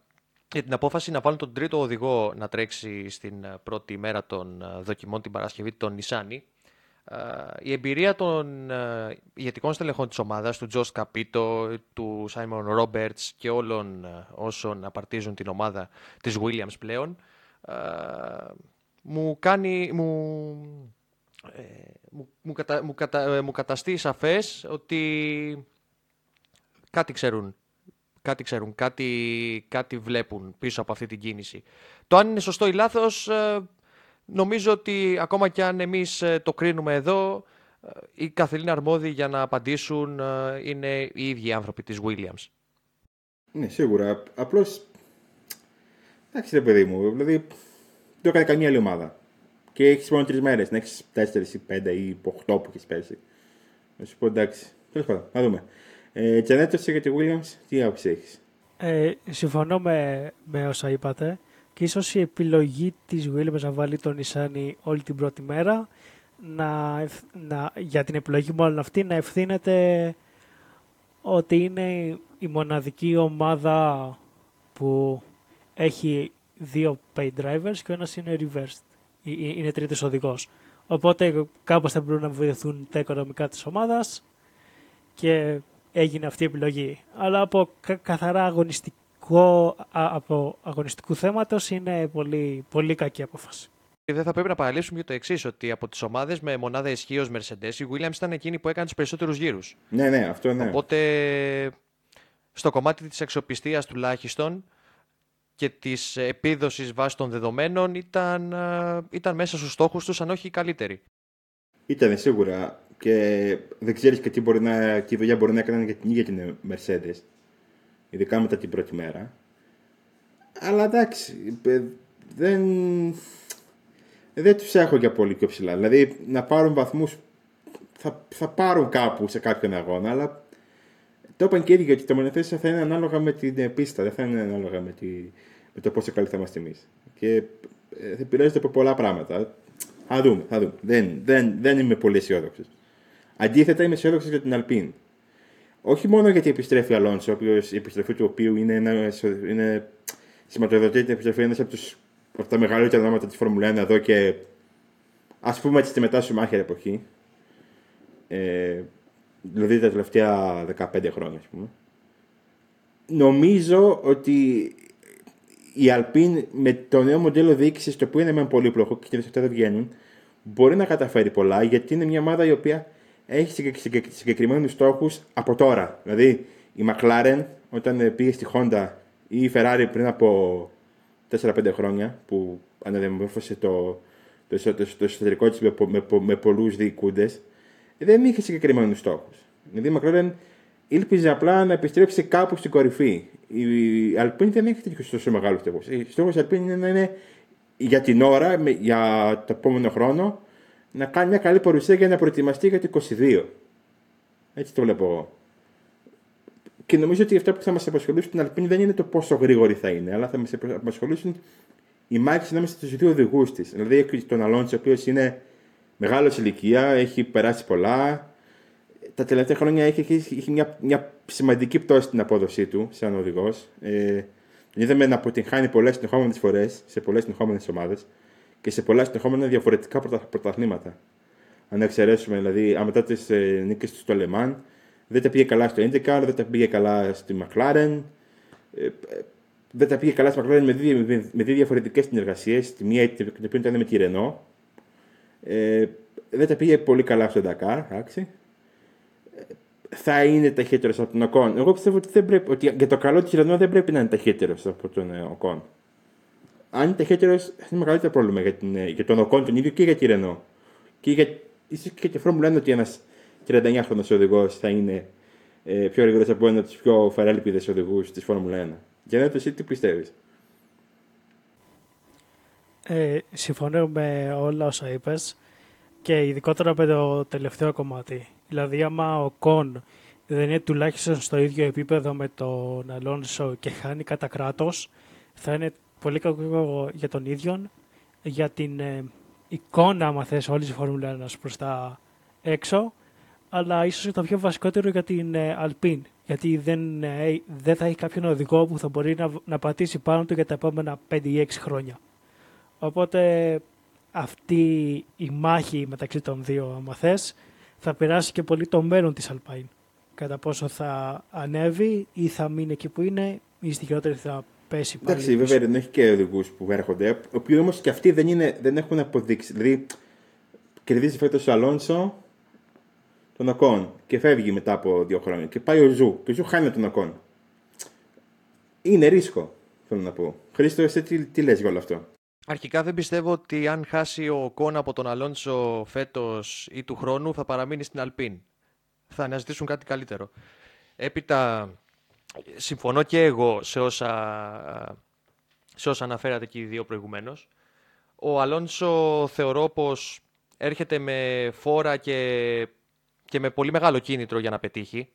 για την απόφαση να βάλουν τον τρίτο οδηγό να τρέξει στην πρώτη μέρα των δοκιμών την Παρασκευή, τον Νισάνη, η εμπειρία των ηγετικών στελεχών της ομάδας, του Τζος Καπίτο, του Σάιμον Ρόμπερτς και όλων όσων απαρτίζουν την ομάδα της Williams πλέον, μου κάνει... Μου, ε, μου, μου, κατα, μου, κατα, ε, μου καταστεί σαφές ότι κάτι ξέρουν κάτι ξέρουν, κάτι, κάτι βλέπουν πίσω από αυτή την κίνηση. Το αν είναι σωστό ή λάθος ε, Νομίζω ότι ακόμα και αν εμείς ε, το κρίνουμε εδώ, ε, οι καθελήν αρμόδιοι για να απαντήσουν ε, είναι οι ίδιοι άνθρωποι της Williams. Ναι, σίγουρα. Απλώς, εντάξει ρε παιδί μου, δηλαδή το έκανε καμία άλλη ομάδα. Και έχεις μόνο τρεις μέρες, να έχεις τέσσερις ή πέντε ή οχτώ που έχεις πέσει. Να σου πω εντάξει. Τέλος πάντων, να δούμε. Ε, Τζανέτο για τη Williams, τι άποψη έχεις; Ε, συμφωνώ με, με όσα είπατε και ίσως η επιλογή της Williams να βάλει τον Ισάνι όλη την πρώτη μέρα να, να, για την επιλογή μάλλον αυτή να ευθύνεται ότι είναι η μοναδική ομάδα που έχει δύο pay drivers και ο ένας είναι reversed, είναι τρίτος οδηγός. Οπότε κάπως θα μπορούν να βοηθούν τα οικονομικά της ομάδας και έγινε αυτή η επιλογή. Αλλά από καθαρά αγωνιστική από αγωνιστικού θέματος είναι πολύ, πολύ κακή απόφαση. Δεν θα πρέπει να παραλείψουμε για το εξής, ότι από τις ομάδες με μονάδα ισχύω Mercedes, η Williams ήταν εκείνη που έκανε τους περισσότερους γύρους. Ναι, ναι, αυτό ναι. Οπότε στο κομμάτι της αξιοπιστίας τουλάχιστον και της επίδοσης βάσει των δεδομένων ήταν, ήταν μέσα στους στόχους τους, αν όχι οι καλύτεροι. Ήταν σίγουρα. Και δεν ξέρεις και τι, μπορεί να, τι δουλειά μπορεί να έκανε για την ίδια την Mercedes ειδικά μετά την πρώτη μέρα. Αλλά εντάξει, δεν, δεν τους έχω για πολύ πιο ψηλά. Δηλαδή να πάρουν βαθμούς θα, θα πάρουν κάπου σε κάποιον αγώνα, αλλά το είπαν και ήδη ότι τα μονοθέσια θα είναι ανάλογα με την πίστα, δεν θα είναι ανάλογα με, τη, με το πόσο καλή θα είμαστε εμείς. Και ε, θα επηρεάζεται από πολλά πράγματα. Θα δούμε, θα δούμε. Δεν, δεν, δεν είμαι πολύ αισιόδοξος. Αντίθετα, είμαι αισιόδοξος για την Αλπίν. Όχι μόνο γιατί επιστρέφει ο Αλόνσο, η επιστροφή του οποίου είναι, ένα, είναι σηματοδοτεί την επιστροφή ένας από, από τα μεγαλύτερα ονόματα της Φόρμουλα 1 εδώ και ας πούμε έτσι τη μετά σου μάχη εποχή. Ε, δηλαδή τα τελευταία 15 χρόνια, ας πούμε. Νομίζω ότι η Αλπίν με το νέο μοντέλο διοίκησης, το οποίο είναι με πολύπλοκο και τα δεν βγαίνουν, μπορεί να καταφέρει πολλά γιατί είναι μια ομάδα η οποία έχει συγκεκριμένους στόχους από τώρα. Δηλαδή η McLaren όταν πήγε στη Honda ή η Ferrari πριν από 4-5 χρόνια που αναδημορφώσε το, το, το, το εσωτερικό της με, με, με πολλούς διοικούντες, δεν είχε συγκεκριμένους στόχους. Δηλαδή η McLaren ήλπιζε απλά να επιστρέψει κάπου στην κορυφή. Η Alpine δεν έχει τέτοιο τόσο μεγάλο στόχο. Ο στόχος της Alpine είναι να είναι για την ώρα, για το επόμενο χρόνο, να κάνει μια καλή παρουσία για να προετοιμαστεί για το 22. Έτσι το βλέπω εγώ. και νομίζω ότι αυτά που θα μας απασχολήσουν στην Αλπίνη δεν είναι το πόσο γρήγορη θα είναι, αλλά θα μας απασχολήσουν οι μάχε ανάμεσα στους δύο οδηγούς της. Δηλαδή έχει τον Αλόνσο, ο οποίος είναι μεγάλος ηλικία, έχει περάσει πολλά. Τα τελευταία χρόνια έχει, έχει, έχει μια, μια σημαντική πτώση στην απόδοσή του σαν οδηγός. Ε, τον είδαμε να αποτυγχάνει πολλές συνεχόμενες φορές σε πολλές συνεχόμενες ομάδες και σε πολλά συνεχόμενα διαφορετικά πρωταθλήματα. Αν εξαιρέσουμε δηλαδή, αν μετά τι ε, νίκες τους στο Λεμάν, δεν τα πήγε καλά στο IndyCar, δεν τα πήγε καλά στη McLaren. Ε, δεν τα πήγε καλά στη McLaren με δύο, με δύο διαφορετικές συνεργασίες. Τη μία την οποία ήταν με τη Renault. Ε, δεν τα πήγε πολύ καλά στο Dakar, εντάξει. Ε, θα είναι ταχύτερος από τον Οκόν. Εγώ πιστεύω ότι, δεν πρέπει, ότι για το καλό της Renault δεν πρέπει να είναι ταχύτερος από τον Οκόν. Αν είναι ταχύτερο, θα είναι μεγαλύτερο πρόβλημα για, την, για τον Οκόν τον ίδιο και για τη Renault. Και για, ίσως και τη Φόρμουλα ότι ένας 39χρονο οδηγός θα είναι ε, πιο γρήγορο από ένα από τους πιο φαρέλπιδες οδηγούς της Φόρμουλα 1. Για να το εσύ τι πιστεύεις; Ε, συμφωνώ με όλα όσα είπες και ειδικότερα με το τελευταίο κομμάτι. Δηλαδή, άμα ο Κον δεν είναι τουλάχιστον στο ίδιο επίπεδο με τον Αλόνσο και χάνει κατά κράτος, θα είναι πολύ κακό για τον ίδιο, για την ε, εικόνα, άμα θες, όλης της Φόρμουλα 1 προς τα έξω αλλά ίσως το πιο βασικότερο για την Alpine. Γιατί δεν, ε, δεν θα έχει κάποιον οδηγό που θα μπορεί να, να πατήσει πάνω του για τα επόμενα 5 ή 6 χρόνια. Οπότε αυτή η μάχη μεταξύ των δύο, άμα θες, θα περάσει και πολύ το μέλλον της Alpine. Κατά πόσο θα ανέβει ή θα μείνει εκεί που είναι ή στη χειρότερη θα πέσει πάλι. Εντάξει, βέβαια δεν έχει και οδηγούς που έρχονται, οι οποίοι όμως και αυτοί δεν, είναι, δεν έχουν αποδείξει. Δηλαδή, κερδίζει φέτος ο Αλόνσο, τον Οκόν και φεύγει μετά από δύο χρόνια και πάει ο Ζου και ο Ζου χάνει τον Οκόν. Είναι ρίσκο, θέλω να πω. Χρήστο, εσύ τι, τι λες για όλο αυτό; Αρχικά δεν πιστεύω ότι αν χάσει ο Οκόν από τον Αλόνσο φέτος ή του χρόνου θα παραμείνει στην Alpine. Θα αναζητήσουν κάτι καλύτερο. Έπειτα, συμφωνώ και εγώ σε όσα, σε όσα αναφέρατε και οι δύο προηγουμένως. Ο Αλόνσο θεωρώ πως έρχεται με φόρα και και με πολύ μεγάλο κίνητρο για να πετύχει.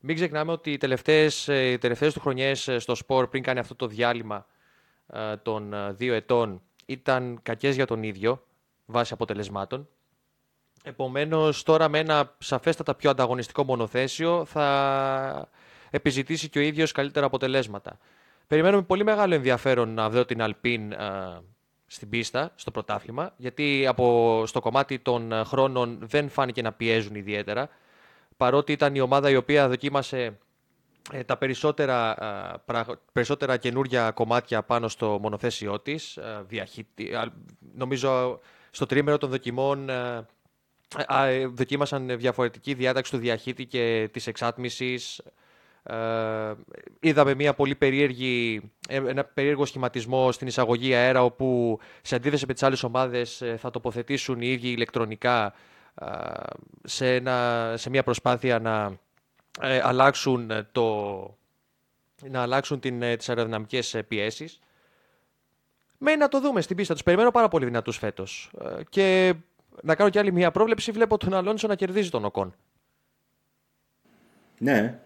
Μην ξεχνάμε ότι οι τελευταίες, ε, οι τελευταίες του χρονιές ε, στο σπορ πριν κάνει αυτό το διάλειμμα ε, των δύο ετών ήταν κακές για τον ίδιο βάσει αποτελεσμάτων. Επομένως τώρα με ένα σαφέστατα πιο ανταγωνιστικό μονοθέσιο θα επιζητήσει και ο ίδιος καλύτερα αποτελέσματα. Περιμένουμε πολύ μεγάλο ενδιαφέρον να δω την Αλπίν στην πίστα, στο πρωτάθλημα, γιατί από, στο κομμάτι των ε, χρόνων δεν φάνηκε να πιέζουν ιδιαίτερα, παρότι ήταν η ομάδα η οποία δοκίμασε ε, τα περισσότερα, ε, περισσότερα καινούργια κομμάτια πάνω στο μονοθέσιό της. νομίζω στο τρίμερο των δοκιμών δοκίμασαν διαφορετική διάταξη του διαχύτη και της εξάτμισης, ε, είδαμε μια πολύ περίεργη, ε, ένα περίεργο σχηματισμό στην εισαγωγή αέρα όπου σε αντίθεση με τις άλλες ομάδες ε, θα τοποθετήσουν οι ίδιοι ηλεκτρονικά ε, σε, ένα, σε μια προσπάθεια να αλλάξουν, το, να αλλάξουν την, τις αεροδυναμικές πιέσεις. Μένει να το δούμε στην πίστα. Τους περιμένω πάρα πολύ δυνατούς φέτος. Και να κάνω κι άλλη μια πρόβλεψη. Βλέπω τον Αλόνσο να κερδίζει τον Οκόν. Ναι,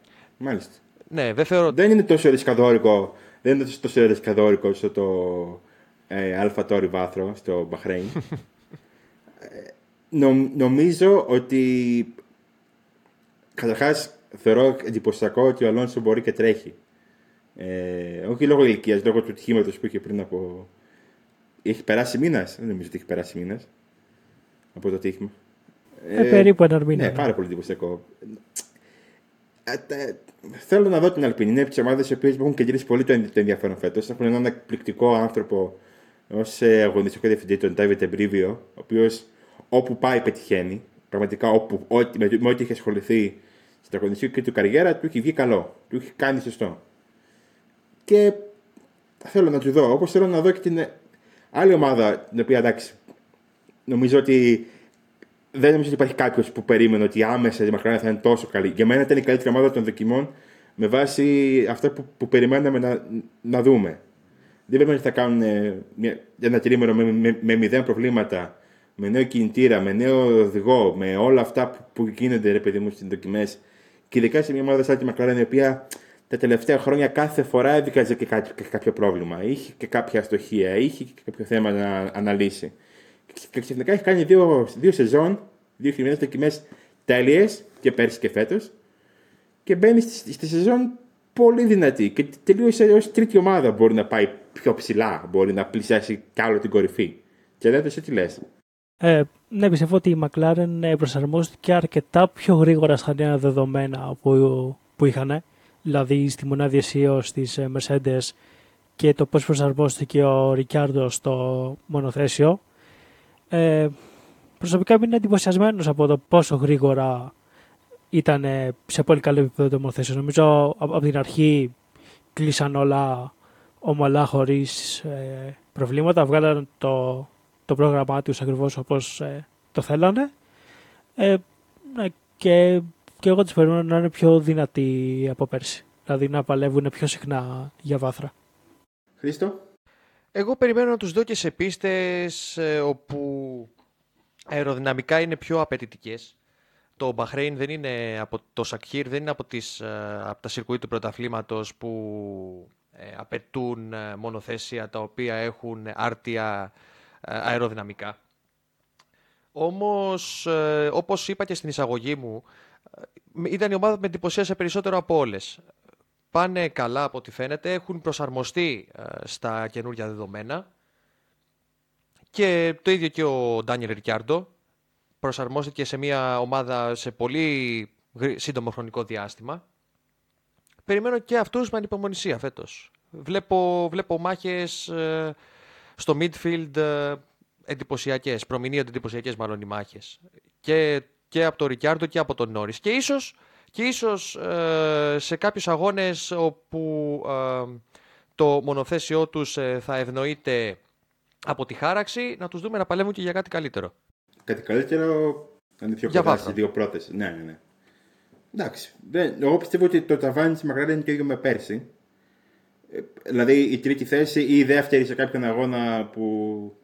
Μάλιστα. Ναι, δεν, θεωρώ... δεν είναι τόσο ρισκαδόρικο, δεν είναι τόσο ρισκαδόρικο στο το ε, Αλφα Τόρι βάθρο στο Μπαχρέιν. Ε, νο, νομίζω ότι καταρχάς θεωρώ εντυπωσιακό ότι ο Αλόνσο μπορεί και τρέχει. Ε, όχι λόγω ηλικίας, λόγω του τυχήματο που είχε πριν από. Έχει περάσει μήνας. Δεν νομίζω ότι έχει περάσει μήνας από το τύχημα. Ε, ε, περίπου ένα μήνα. Ναι, ναι, πάρα πολύ εντυπωσιακό. Ε, θέλω να δω την Αλπίνη. Είναι από τις ομάδες οι οποίες έχουν κεντρήσει πολύ το ενδιαφέρον φέτος. Έχουν έναν εκπληκτικό άνθρωπο ως ε, αγωνιστικό διευθυντή, τον Ντάβιτ Εμπρίβιο, ο οποίος όπου πάει πετυχαίνει. Πραγματικά όπου, ό,τι, με, με ό,τι έχει ασχοληθεί στην αγωνιστική του καριέρα, του έχει βγει καλό. Του έχει κάνει σωστό. Και θέλω να του δω. Όπως θέλω να δω και την άλλη ομάδα, την οποία εντάξει, νομίζω ότι δεν νομίζω ότι υπάρχει κάποιος που περίμενε ότι άμεσα η Μακρόνια θα είναι τόσο καλή. Για μένα ήταν η καλύτερη ομάδα των δοκιμών με βάση αυτά που, που περιμέναμε να, να δούμε. Δεν περίμενε ότι θα κάνουν ε, μια, ένα τρίμερο με, με, με, μηδέν προβλήματα, με νέο κινητήρα, με νέο οδηγό, με όλα αυτά που, που γίνονται ρε παιδί μου στις δοκιμές Και ειδικά σε μια ομάδα σαν τη McLaren, η οποία τα τελευταία χρόνια κάθε φορά έδειξε και κάποιο, κάποιο πρόβλημα. Είχε και κάποια αστοχία, είχε και κάποιο θέμα να αναλύσει. Και ξαφνικά έχει κάνει δύο, δύο σεζόν, δύο χειμερινές δοκιμές τέλειες και πέρσι και φέτος. Και μπαίνει στη, στη σεζόν πολύ δυνατή. Και τελείωσε ως τρίτη ομάδα. Μπορεί να πάει πιο ψηλά, μπορεί να πλησιάσει κι άλλο την κορυφή. Και δεν τι λες. Ε, ναι, πιστεύω ότι η McLaren προσαρμόστηκε αρκετά πιο γρήγορα στα νέα δεδομένα που, που είχαν. Δηλαδή στη μονάδια αισίω τη Mercedes και το πώς προσαρμόστηκε ο Ρικιάρντο στο μονοθέσιο. Ε, προσωπικά είμαι εντυπωσιασμένος από το πόσο γρήγορα ήταν σε πολύ καλό επίπεδο το μονοθέσιο. Νομίζω από την αρχή κλείσαν όλα ομαλά χωρίς ε, προβλήματα. Βγάλαν το, το πρόγραμμά τους ακριβώς όπως ε, το θέλανε. Ε, ναι, και, και εγώ τους περιμένω να είναι πιο δυνατοί από πέρσι. Δηλαδή να παλεύουν πιο συχνά για βάθρα. Χρήστο; Εγώ περιμένω να τους δω και σε πίστες ε, όπου αεροδυναμικά είναι πιο απαιτητικές. Το Μπαχρέιν δεν είναι από το Σακχίρ, δεν είναι από, τις, ε, από τα σιρκουί του πρωταθλήματος που ε, απαιτούν ε, μονοθέσια τα οποία έχουν άρτια αεροδυναμικά. Όμως, όπως είπα και στην εισαγωγή μου, ήταν η ομάδα που με εντυπωσίασε περισσότερο από όλες. Πάνε καλά από ό,τι φαίνεται, έχουν προσαρμοστεί στα καινούργια δεδομένα και το ίδιο και ο Ντάνιελ Ρικιάρντο. Προσαρμόστηκε σε μια ομάδα σε πολύ σύντομο χρονικό διάστημα. Περιμένω και αυτούς με ανυπομονησία φέτος. Βλέπω, βλέπω μάχες ε, στο midfield ε, εντυπωσιακές, προμηνύονται εντυπωσιακές μάλλον οι μάχες. Και, και από τον Ρικιάρντο και από τον Νόρις. Και ίσως, και ίσως ε, σε κάποιους αγώνες όπου το μονοθέσιό τους θα ευνοείται από τη χάραξη να τους δούμε να παλεύουν και για κάτι καλύτερο. Κάτι καλύτερο είναι πιο κοντάς στι δύο πρώτες. Ναι, ναι, ναι. Εντάξει. Δεν, εγώ πιστεύω ότι το ταβάνι της Μακράρεν είναι το ίδιο με πέρσι. Ε, δηλαδή η τρίτη θέση ή η δεύτερη σε κάποιον αγώνα που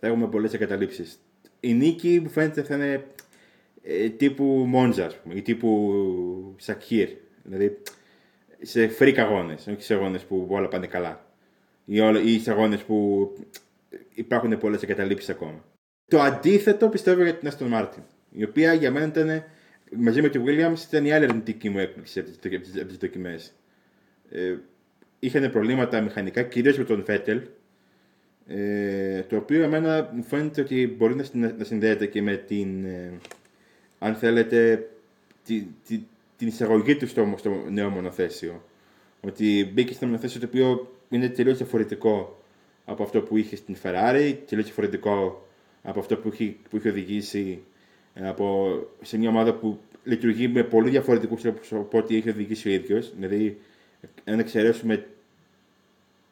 θα έχουμε πολλές εγκαταλείψεις. Η νίκη μου φαίνεται θα είναι ε, τύπου Μόντζα, ας πούμε, ή τύπου Σαχίρ. Δηλαδή σε freak αγώνες, όχι σε αγώνες που όλα πάνε καλά. Ή, όλα, ή σε αγώνες που υπάρχουν πολλές εγκαταλείψεις ακόμα. Το αντίθετο πιστεύω για την Aston Martin, η οποία για μένα ήταν μαζί με τη Williams ήταν η άλλη αρνητική μου έκπληξη από τις δοκιμές. Ε, είχαν προβλήματα μηχανικά, κυρίως με τον Φέτελ, ε, το οποίο εμένα μου φαίνεται ότι μπορεί να, να συνδέεται και με την, ε, αν θέλετε, τη, τη, την εισαγωγή του στο, στο νέο μονοθέσιο. Ότι μπήκε στο μονοθέσιο το οποίο είναι τελείως διαφορετικό από αυτό που είχε στην Ferrari, τελείως διαφορετικό από αυτό που είχε, που είχε οδηγήσει ε, από, σε μια ομάδα που λειτουργεί με πολύ διαφορετικούς τρόπους από ό,τι είχε οδηγήσει ο ίδιος. Δηλαδή, αν εξαιρέσουμε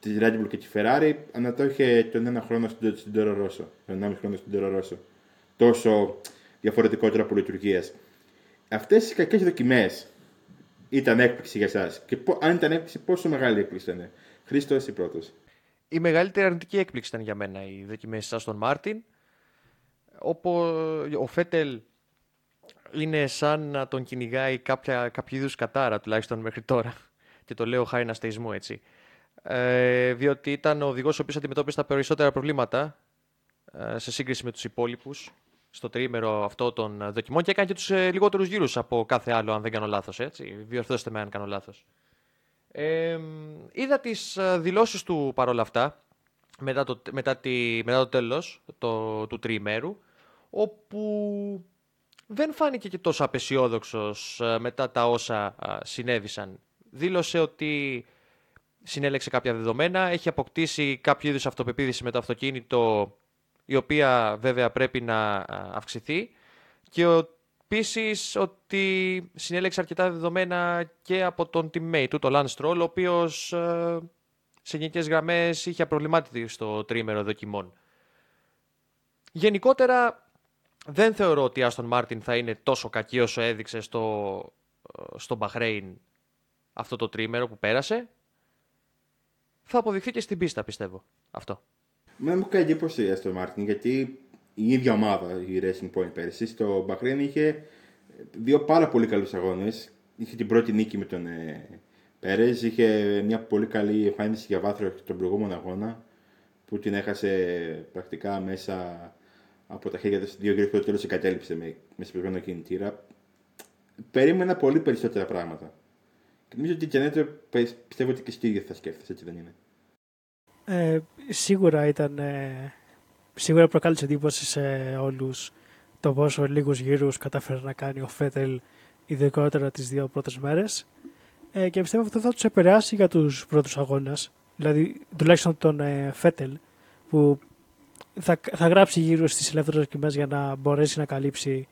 τη Red Bull και τη Ferrari, ανά το είχε τον ένα χρόνο στην Toro Rosso, τον ένα χρόνο στην Toro Rosso. Τόσο διαφορετικό τρόπο λειτουργία. Αυτές οι κακές δοκιμές ήταν έκπληξη για εσάς. Και αν ήταν έκπληξη, πόσο μεγάλη έκπληξη ήταν. Χρήστος, εσύ πρώτο η μεγαλύτερη αρνητική έκπληξη ήταν για μένα οι δοκιμέ τη Αστον Μάρτιν. Όπου ο Φέτελ είναι σαν να τον κυνηγάει κάποια, κάποιο είδους κατάρα, τουλάχιστον μέχρι τώρα. Και το λέω χάρη αστεϊσμού έτσι. Ε, διότι ήταν ο οδηγός ο οποίος αντιμετώπισε τα περισσότερα προβλήματα ε, σε σύγκριση με τους υπόλοιπους στο τρίμερο αυτό των δοκιμών και έκανε και τους ε, λιγότερους γύρους από κάθε άλλο, αν δεν κάνω λάθος. Διορθώστε με αν κάνω λάθος. Ε, είδα τις ε, δηλώσεις του παρόλα αυτά, μετά το, μετά τη, μετά το τέλος το, του τριημέρου, όπου δεν φάνηκε και τόσο απεσιόδοξος ε, μετά τα όσα συνέβησαν. Δήλωσε ότι συνέλεξε κάποια δεδομένα, έχει αποκτήσει κάποιο είδους αυτοπεποίθηση με το αυτοκίνητο, η οποία βέβαια πρέπει να αυξηθεί και ότι Επίσης ότι συνέλεξε αρκετά δεδομένα και από τον teammate του, τον Lance Stroll, ο οποίος ε, σε γενικές γραμμές είχε προβλημάτιση στο τρίμερο δοκιμών. Γενικότερα δεν θεωρώ ότι η Aston Martin θα είναι τόσο κακή όσο έδειξε στο, ε, στο Bahrain αυτό το τρίμερο που πέρασε. Θα αποδειχθεί και στην πίστα πιστεύω αυτό. Με μου κάνει εντύπωση η Aston Martin γιατί η ίδια ομάδα, η Racing Point πέρυσι, στο Bahrain είχε δύο πάρα πολύ καλούς αγώνες είχε την πρώτη νίκη με τον ε, Πέρες, είχε μια πολύ καλή εμφάνιση για βάθρο τον προηγούμενο αγώνα που την έχασε πρακτικά μέσα από τα χέρια του δύο γύρω και το τέλος εγκατέλειψε με, με σπεσμένο κινητήρα. Περίμενα πολύ περισσότερα πράγματα. Και νομίζω ότι η Τζανέτο πιστεύω ότι και στη ίδια θα σκέφτεσαι, έτσι δεν είναι. Ε, σίγουρα ήταν. Ε, σίγουρα προκάλεσε εντύπωση σε όλους το πόσο λίγους γύρους κατάφερε να κάνει ο Φέτελ, ειδικότερα τις δύο πρώτες μέρες. Ε, και πιστεύω αυτό θα τους επηρεάσει για τους πρώτους αγώνες. Δηλαδή, τουλάχιστον τον ε, Φέτελ, που θα, θα γράψει γύρω στις ελεύθερες δοκιμές για να μπορέσει να καλύψει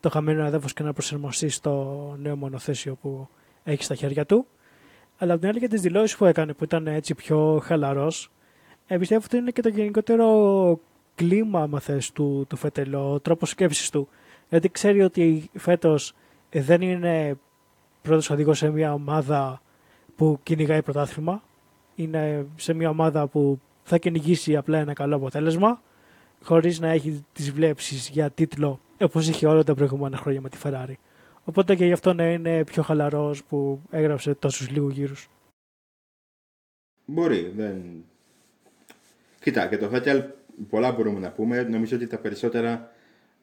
το χαμένο έδαφο και να προσαρμοστεί στο νέο μονοθέσιο που έχει στα χέρια του. Αλλά από την άλλη και τις δηλώσεις που έκανε που ήταν έτσι πιο χαλαρός, ε, πιστεύω αυτό είναι και το γενικότερο κλίμα, άμα θες, του, του Φέτελ, ο τρόπος σκέψης του. Γιατί ξέρει ότι φέτος δεν είναι πρώτος οδηγός σε μια ομάδα που κυνηγάει πρωτάθλημα. Είναι σε μια ομάδα που θα κυνηγήσει απλά ένα καλό αποτέλεσμα, χωρίς να έχει τις βλέψεις για τίτλο όπως είχε όλα τα προηγούμενα χρόνια με τη Ferrari. Οπότε και γι' αυτό να είναι πιο χαλαρός που έγραψε τόσους λίγους γύρους. Μπορεί, δεν. Κοίτα, και το Φέτελ πολλά μπορούμε να πούμε. Νομίζω ότι τα περισσότερα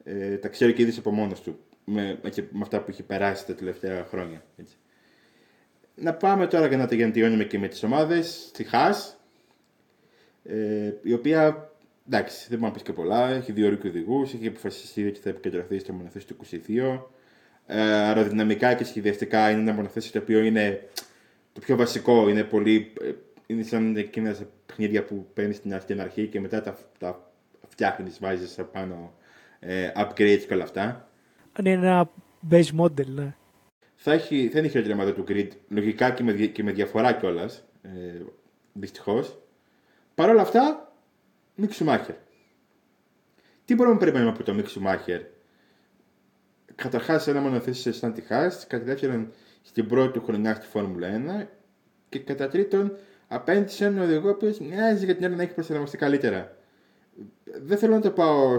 ε, τα ξέρει και ήδη από μόνος του. Με, με αυτά που έχει περάσει τα τελευταία χρόνια. Έτσι. Να πάμε τώρα και να τα γεννιώνουμε και με τις ομάδες. Στη Χάς, ε, η οποία εντάξει, δεν μπορεί να πεις και πολλά. Έχει δύο ορικού οδηγού, έχει αποφασιστεί ότι θα επικεντρωθεί στο μονοθέσιο του 22. Ε, αεροδυναμικά και σχεδιαστικά είναι ένα μονοθέσιο το οποίο είναι το πιο βασικό. Είναι πολύ. Ε, είναι σαν εκείνα τα παιχνίδια που παίρνεις στην αρχή και μετά τα, τα φτιάχνεις, βάζεις απάνω ε, upgrades και όλα αυτά. Αν είναι ένα base model, ναι. Θα, έχει, θα είναι χειρότερη του grid, λογικά και με, και με διαφορά κιόλας. Ε, Δυστυχώς. Παρ' όλα αυτά, Μικ Σουμάχερ. Τι μπορούμε να περιμένουμε από το Μικ Σουμάχερ. Καταρχάς, ένα μονοθέσιο σαν τη Χάς, κατά δεύτερον, στην πρώτη του χρονιά στη Φόρμουλα 1 και κατά τρίτον, απέναντι σε έναν οδηγό που μοιάζει για την ώρα να έχει προσαρμοστεί καλύτερα. Δεν θέλω να το πάω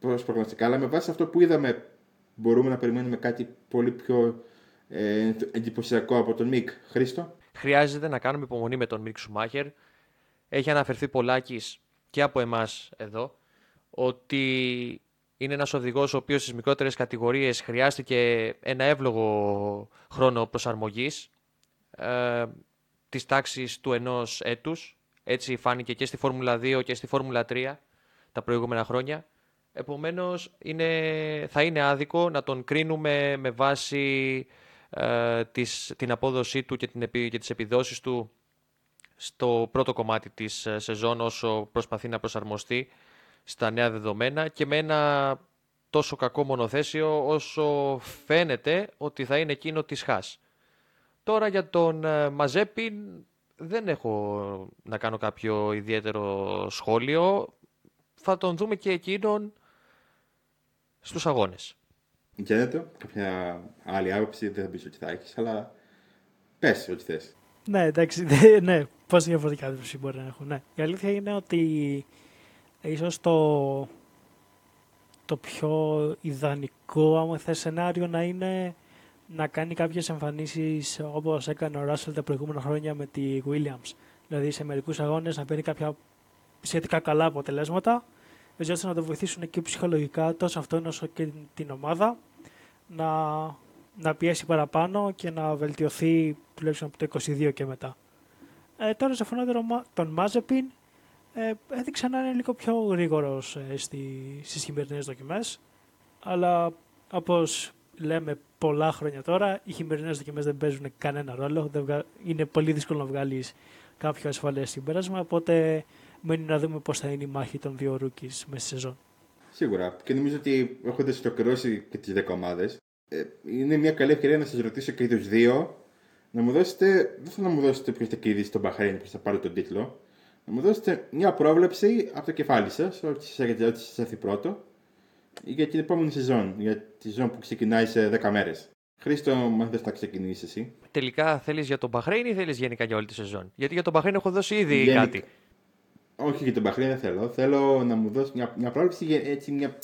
ως προγνωστικά, αλλά με βάση αυτό που είδαμε, μπορούμε να περιμένουμε κάτι πολύ πιο ε, εντυπωσιακό από τον Μικ. Χρήστο; Χρειάζεται να κάνουμε υπομονή με τον Μικ Σουμάχερ έχει αναφερθεί πολλάκις και από εμάς εδώ ότι είναι ένας οδηγός ο οποίος στις μικρότερες κατηγορίες χρειάστηκε ένα εύλογο χρόνο προσαρμογής ε, της τάξης του ενός έτους. Έτσι φάνηκε και στη Φόρμουλα 2 και στη Φόρμουλα 3 τα προηγούμενα χρόνια. Επομένως είναι, θα είναι άδικο να τον κρίνουμε με βάση ε, την απόδοσή του και, την, και τις επιδόσεις του στο πρώτο κομμάτι της ε, σεζόν όσο προσπαθεί να προσαρμοστεί στα νέα δεδομένα και με ένα τόσο κακό μονοθέσιο όσο φαίνεται ότι θα είναι εκείνο της Χάς. Τώρα για τον ε, Μαζέπιν δεν έχω να κάνω κάποιο ιδιαίτερο σχόλιο. Θα τον δούμε και εκείνον στους αγώνες. το, κάποια άλλη άποψη δεν θα πεις ότι θα έχεις, αλλά πες ό,τι θες. Ναι, εντάξει, ναι, πώς διαφορετικά άποψη μπορεί να έχω. Ναι. Η αλήθεια είναι ότι ίσως το, το πιο ιδανικό, άμα θες, σενάριο να είναι να κάνει κάποιες εμφανίσεις όπως έκανε ο Ράσελ τα προηγούμενα χρόνια με τη Williams. Δηλαδή σε μερικούς αγώνες να παίρνει κάποια σχετικά καλά αποτελέσματα, έτσι ώστε να το βοηθήσουν και ψυχολογικά τόσο αυτόν όσο και την ομάδα να να πιέσει παραπάνω και να βελτιωθεί τουλάχιστον από το 22 και μετά. Ε, τώρα σε φωνότερο τον Μάζεπιν ε, έδειξε να είναι λίγο πιο γρήγορος ε, στις χειμερινές δοκιμές. Αλλά όπως λέμε πολλά χρόνια τώρα οι χειμερινές δοκιμές δεν παίζουν κανένα ρόλο. Δεν είναι πολύ δύσκολο να βγάλεις κάποιο ασφαλές συμπέρασμα. Οπότε μένει να δούμε πώς θα είναι η μάχη των δύο ρούκις μέσα στη σεζόν. Σίγουρα. Και νομίζω ότι έχοντας το και τις 10 ομάδες ε, είναι μια καλή ευκαιρία να σας ρωτήσω και τους δύο. Να μου δώσετε, δεν θέλω να μου δώσετε ποιο θα κερδίσει τον Μπαχρέιν, ποιο θα πάρει τον τίτλο, να μου δώσετε μια πρόβλεψη από το κεφάλι σας, ό,τι σας έρθει πρώτο, για την επόμενη σεζόν, για τη σεζόν που ξεκινάει σε 10 μέρες. Χρήστο, αν δεν θα ξεκινήσεις εσύ. Τελικά θέλεις για τον Μπαχρέιν ή θέλεις γενικά για όλη τη σεζόν; Γιατί για τον Μπαχρέιν έχω δώσει ήδη Γενικ... κάτι. Όχι για τον Μπαχρέιν δεν θέλω. Θέλω να μου δώσεις μια, μια πρόβλεψη, έτσι μια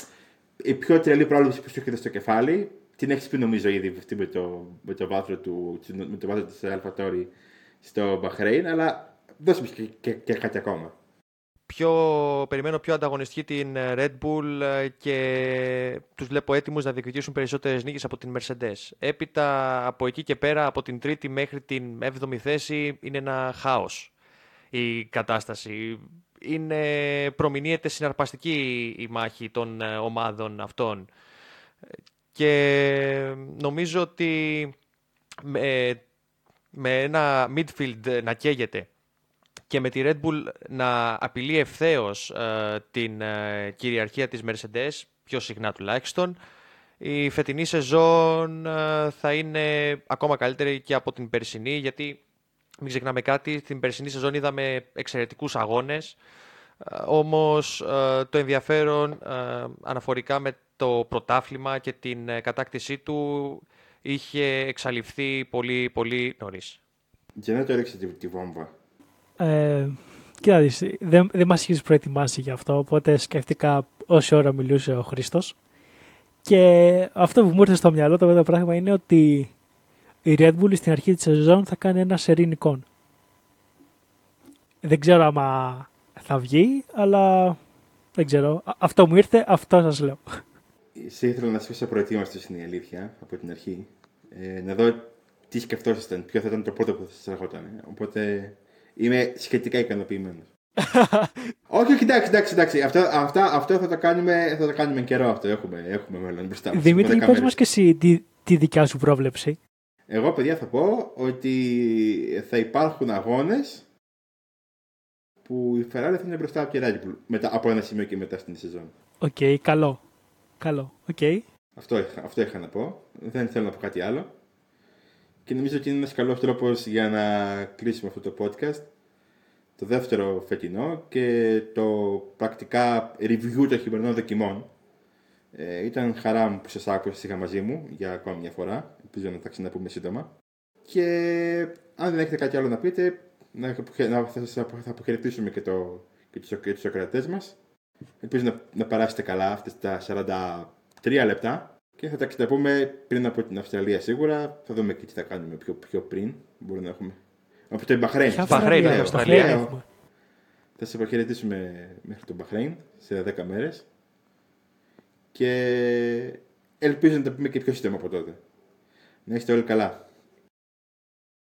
η πιο τρελή πρόβλεψη που σου έρχεται στο κεφάλι την έχεις πει νομίζω ήδη αυτή με το, με το βάθρο, του, με το βάθρο της Αλφατόρη στο Μπαχρέιν, αλλά δώσε μου και, και, και κάτι ακόμα. Πιο, περιμένω πιο ανταγωνιστική την ε, Red Bull ε, και τους βλέπω έτοιμους να διεκδικήσουν περισσότερες νίκες από την Mercedes. Έπειτα από εκεί και πέρα, από την τρίτη μέχρι την έβδομη θέση, είναι ένα χάος η κατάσταση. Είναι, προμηνύεται συναρπαστική η μάχη των ε, ομάδων αυτών. Και νομίζω ότι με, με ένα midfield να καίγεται και με τη Red Bull να απειλεί ευθέως ε, την ε, κυριαρχία της Mercedes, πιο συχνά τουλάχιστον, η φετινή σεζόν ε, θα είναι ακόμα καλύτερη και από την περσινή, γιατί μην ξεχνάμε κάτι, στην περσινή σεζόν είδαμε εξαιρετικούς αγώνες, όμως το ενδιαφέρον αναφορικά με το πρωτάθλημα και την κατάκτησή του είχε εξαλειφθεί πολύ, πολύ νωρίς. Και δεν το έριξε τη, βόμβα. Ε, κοίτα δεν, δεν μας έχεις προετοιμάσει γι' αυτό, οπότε σκέφτηκα όση ώρα μιλούσε ο Χρήστος. Και αυτό που μου ήρθε στο μυαλό το πράγμα είναι ότι η Red Bull στην αρχή της σεζόν θα κάνει ένα σερήν Δεν ξέρω άμα θα βγει, αλλά δεν ξέρω. Αυτό μου ήρθε, αυτό σας λέω. Σε ήθελα να σε προετοίμαστος στην αλήθεια από την αρχή. Ε, να δω τι σκεφτόσασταν, ποιο θα ήταν το πρώτο που θα σας ερχόταν. Οπότε είμαι σχετικά ικανοποιημένος. *laughs* όχι, όχι, εντάξει, εντάξει, εντάξει. Αυτό, αυτά, αυτό θα το κάνουμε, θα το κάνουμε καιρό αυτό. Έχουμε, έχουμε μέλλον μπροστά μας. Δημήτρη, πες μας και εσύ τη, τη δικιά σου πρόβλεψη. Εγώ, παιδιά, θα πω ότι θα υπάρχουν αγώνες που η Ferrari θα είναι μπροστά από τη Red Bull μετά, από ένα σημείο και μετά στην σεζόν. OK, okay, καλό. Καλό, OK. Okay. Αυτό, αυτό είχα να πω. Δεν θέλω να πω κάτι άλλο. Και νομίζω ότι είναι ένας καλός τρόπος για να κλείσουμε αυτό το podcast. Το δεύτερο φετινό και το πρακτικά review των χειμερινών δοκιμών. Ε, ήταν χαρά μου που σας άκουσα είχα μαζί μου για ακόμη μια φορά. Ελπίζω να τα ξαναπούμε σύντομα. Και αν δεν έχετε κάτι άλλο να πείτε, να, να, θα, θα, θα αποχαιρετήσουμε και, το, και τους, και τους ακροατές μας. Ελπίζω να, να περάσετε καλά αυτές τα 43 λεπτά. Και θα τα πούμε πριν από την Αυστραλία σίγουρα. Θα δούμε και τι θα κάνουμε πιο, πιο πριν. Μπορούμε να έχουμε. Από το Μπαχρέιν. Μπαχρέιν, Αυστραλία. Θα σε αποχαιρετήσουμε μέχρι το Μπαχρέιν σε 10 μέρες. Και ελπίζω να τα πούμε και πιο σύντομα από τότε. Να είστε όλοι καλά.